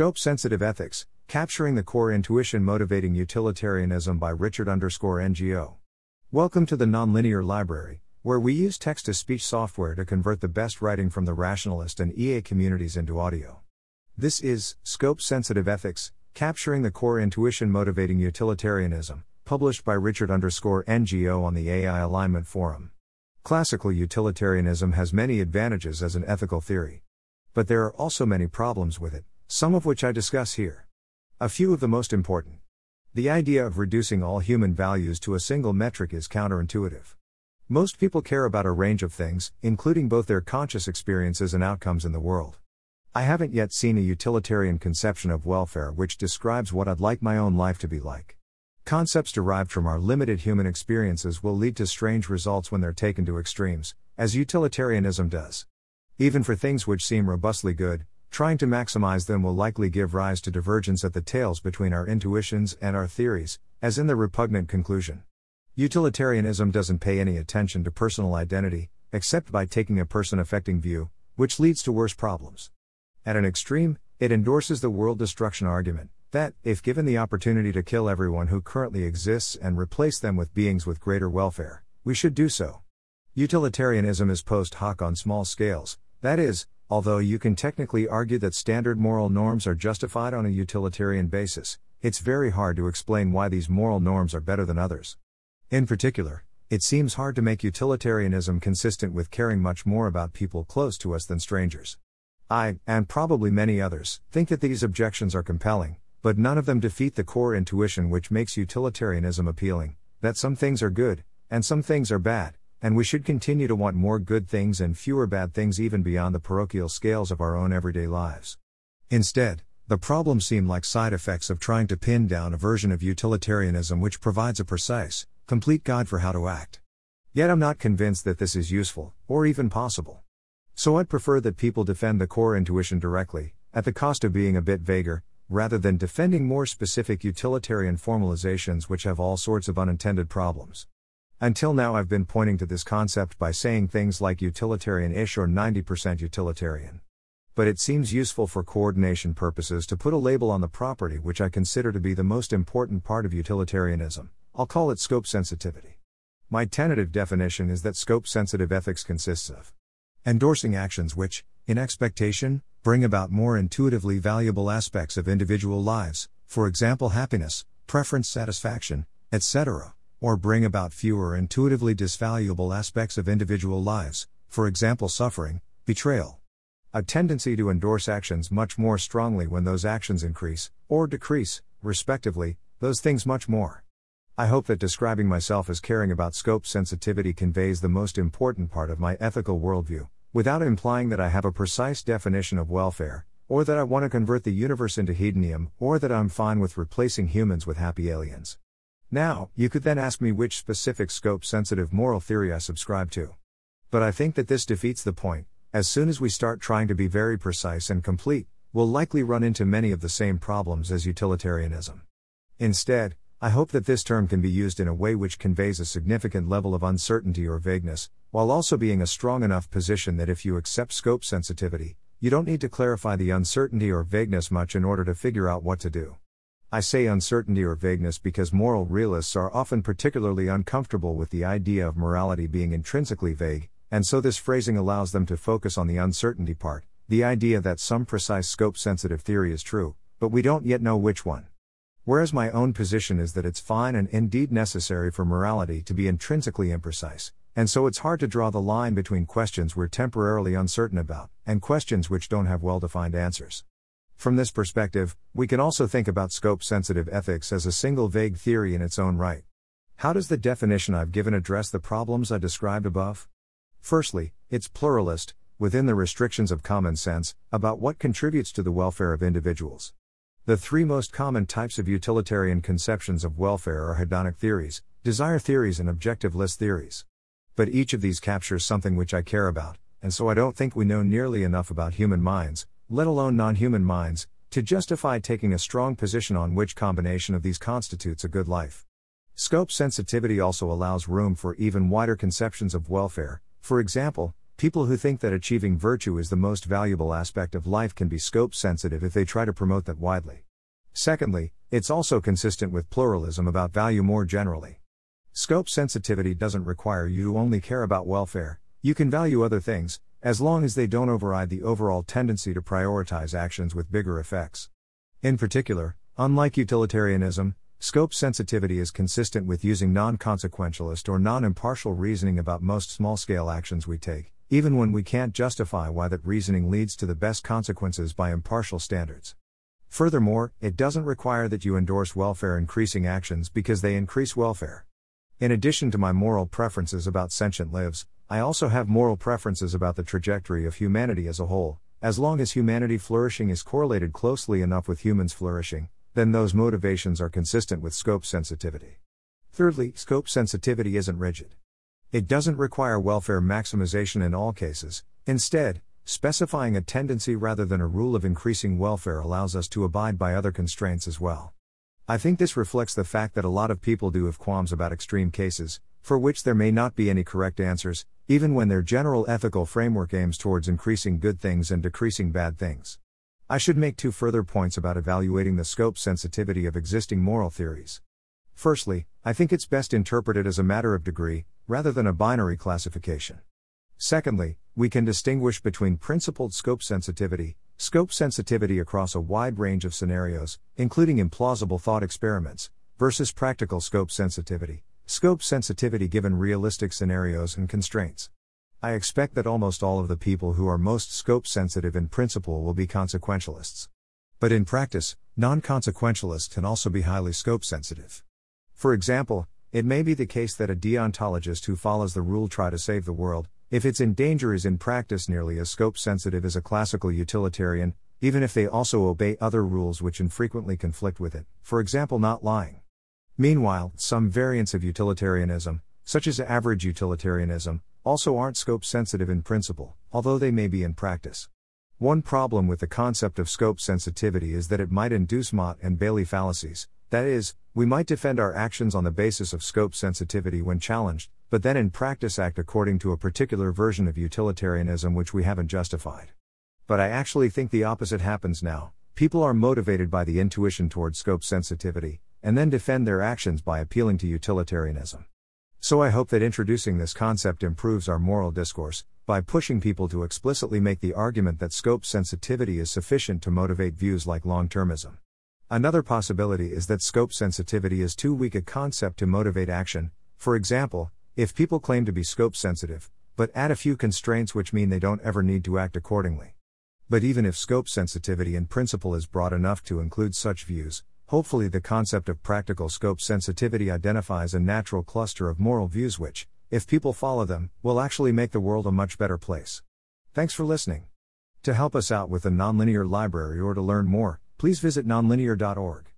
Scope Sensitive Ethics Capturing the Core Intuition Motivating Utilitarianism by Richard NGO. Welcome to the Nonlinear Library, where we use text to speech software to convert the best writing from the rationalist and EA communities into audio. This is Scope Sensitive Ethics Capturing the Core Intuition Motivating Utilitarianism, published by Richard NGO on the AI Alignment Forum. Classical utilitarianism has many advantages as an ethical theory. But there are also many problems with it, some of which I discuss here. A few of the most important. The idea of reducing all human values to a single metric is counterintuitive. Most people care about a range of things, including both their conscious experiences and outcomes in the world. I haven't yet seen a utilitarian conception of welfare which describes what I'd like my own life to be like. Concepts derived from our limited human experiences will lead to strange results when they're taken to extremes, as utilitarianism does. Even for things which seem robustly good, trying to maximize them will likely give rise to divergence at the tails between our intuitions and our theories, as in the repugnant conclusion. Utilitarianism doesn't pay any attention to personal identity, except by taking a person affecting view, which leads to worse problems. At an extreme, it endorses the world destruction argument, that, if given the opportunity to kill everyone who currently exists and replace them with beings with greater welfare, we should do so. Utilitarianism is post hoc on small scales, that is, although you can technically argue that standard moral norms are justified on a utilitarian basis, it's very hard to explain why these moral norms are better than others. In particular, it seems hard to make utilitarianism consistent with caring much more about people close to us than strangers. I, and probably many others, think that these objections are compelling, but none of them defeat the core intuition which makes utilitarianism appealing that some things are good, and some things are bad, and we should continue to want more good things and fewer bad things even beyond the parochial scales of our own everyday lives. Instead, the problems seem like side effects of trying to pin down a version of utilitarianism which provides a precise, complete guide for how to act. Yet I'm not convinced that this is useful, or even possible. So I'd prefer that people defend the core intuition directly, at the cost of being a bit vaguer, rather than defending more specific utilitarian formalizations which have all sorts of unintended problems. Until now, I've been pointing to this concept by saying things like utilitarian ish or 90% utilitarian. But it seems useful for coordination purposes to put a label on the property which I consider to be the most important part of utilitarianism. I'll call it scope sensitivity. My tentative definition is that scope sensitive ethics consists of endorsing actions which, in expectation, bring about more intuitively valuable aspects of individual lives, for example, happiness, preference, satisfaction, etc., or bring about fewer intuitively disvaluable aspects of individual lives, for example, suffering, betrayal. A tendency to endorse actions much more strongly when those actions increase, or decrease, respectively, those things much more. I hope that describing myself as caring about scope sensitivity conveys the most important part of my ethical worldview without implying that I have a precise definition of welfare, or that I want to convert the universe into hedonium, or that I'm fine with replacing humans with happy aliens. Now, you could then ask me which specific scope sensitive moral theory I subscribe to. But I think that this defeats the point. As soon as we start trying to be very precise and complete, we'll likely run into many of the same problems as utilitarianism. Instead, I hope that this term can be used in a way which conveys a significant level of uncertainty or vagueness, while also being a strong enough position that if you accept scope sensitivity, you don't need to clarify the uncertainty or vagueness much in order to figure out what to do. I say uncertainty or vagueness because moral realists are often particularly uncomfortable with the idea of morality being intrinsically vague, and so this phrasing allows them to focus on the uncertainty part, the idea that some precise scope sensitive theory is true, but we don't yet know which one. Whereas my own position is that it's fine and indeed necessary for morality to be intrinsically imprecise, and so it's hard to draw the line between questions we're temporarily uncertain about, and questions which don't have well defined answers. From this perspective, we can also think about scope sensitive ethics as a single vague theory in its own right. How does the definition I've given address the problems I described above? Firstly, it's pluralist, within the restrictions of common sense, about what contributes to the welfare of individuals. The three most common types of utilitarian conceptions of welfare are hedonic theories, desire theories, and objectivist theories. But each of these captures something which I care about, and so I don't think we know nearly enough about human minds, let alone non human minds, to justify taking a strong position on which combination of these constitutes a good life. Scope sensitivity also allows room for even wider conceptions of welfare, for example, People who think that achieving virtue is the most valuable aspect of life can be scope sensitive if they try to promote that widely. Secondly, it's also consistent with pluralism about value more generally. Scope sensitivity doesn't require you to only care about welfare, you can value other things, as long as they don't override the overall tendency to prioritize actions with bigger effects. In particular, unlike utilitarianism, scope sensitivity is consistent with using non consequentialist or non impartial reasoning about most small scale actions we take, even when we can't justify why that reasoning leads to the best consequences by impartial standards. Furthermore, it doesn't require that you endorse welfare increasing actions because they increase welfare. In addition to my moral preferences about sentient lives, I also have moral preferences about the trajectory of humanity as a whole. As long as humanity flourishing is correlated closely enough with humans flourishing, then those motivations are consistent with scope sensitivity. Thirdly, scope sensitivity isn't rigid. It doesn't require welfare maximization in all cases, instead, specifying a tendency rather than a rule of increasing welfare allows us to abide by other constraints as well. I think this reflects the fact that a lot of people do have qualms about extreme cases, for which there may not be any correct answers, even when their general ethical framework aims towards increasing good things and decreasing bad things. I should make two further points about evaluating the scope sensitivity of existing moral theories. Firstly, I think it's best interpreted as a matter of degree, rather than a binary classification. Secondly, we can distinguish between principled scope sensitivity, scope sensitivity across a wide range of scenarios, including implausible thought experiments, versus practical scope sensitivity, scope sensitivity given realistic scenarios and constraints. I expect that almost all of the people who are most scope sensitive in principle will be consequentialists. But in practice, non consequentialists can also be highly scope sensitive. For example, it may be the case that a deontologist who follows the rule try to save the world, if it's in danger, is in practice nearly as scope sensitive as a classical utilitarian, even if they also obey other rules which infrequently conflict with it, for example, not lying. Meanwhile, some variants of utilitarianism, such as average utilitarianism, also aren't scope sensitive in principle, although they may be in practice. One problem with the concept of scope sensitivity is that it might induce Motte and Bailey fallacies, that is, we might defend our actions on the basis of scope sensitivity when challenged, but then in practice act according to a particular version of utilitarianism which we haven't justified. But I actually think the opposite happens now. People are motivated by the intuition towards scope sensitivity, and then defend their actions by appealing to utilitarianism. So I hope that introducing this concept improves our moral discourse, by pushing people to explicitly make the argument that scope sensitivity is sufficient to motivate views like long termism. Another possibility is that scope sensitivity is too weak a concept to motivate action. For example, if people claim to be scope sensitive, but add a few constraints which mean they don't ever need to act accordingly. But even if scope sensitivity in principle is broad enough to include such views, hopefully the concept of practical scope sensitivity identifies a natural cluster of moral views which, if people follow them, will actually make the world a much better place. Thanks for listening. To help us out with the Nonlinear Library or to learn more, please visit nonlinear.org.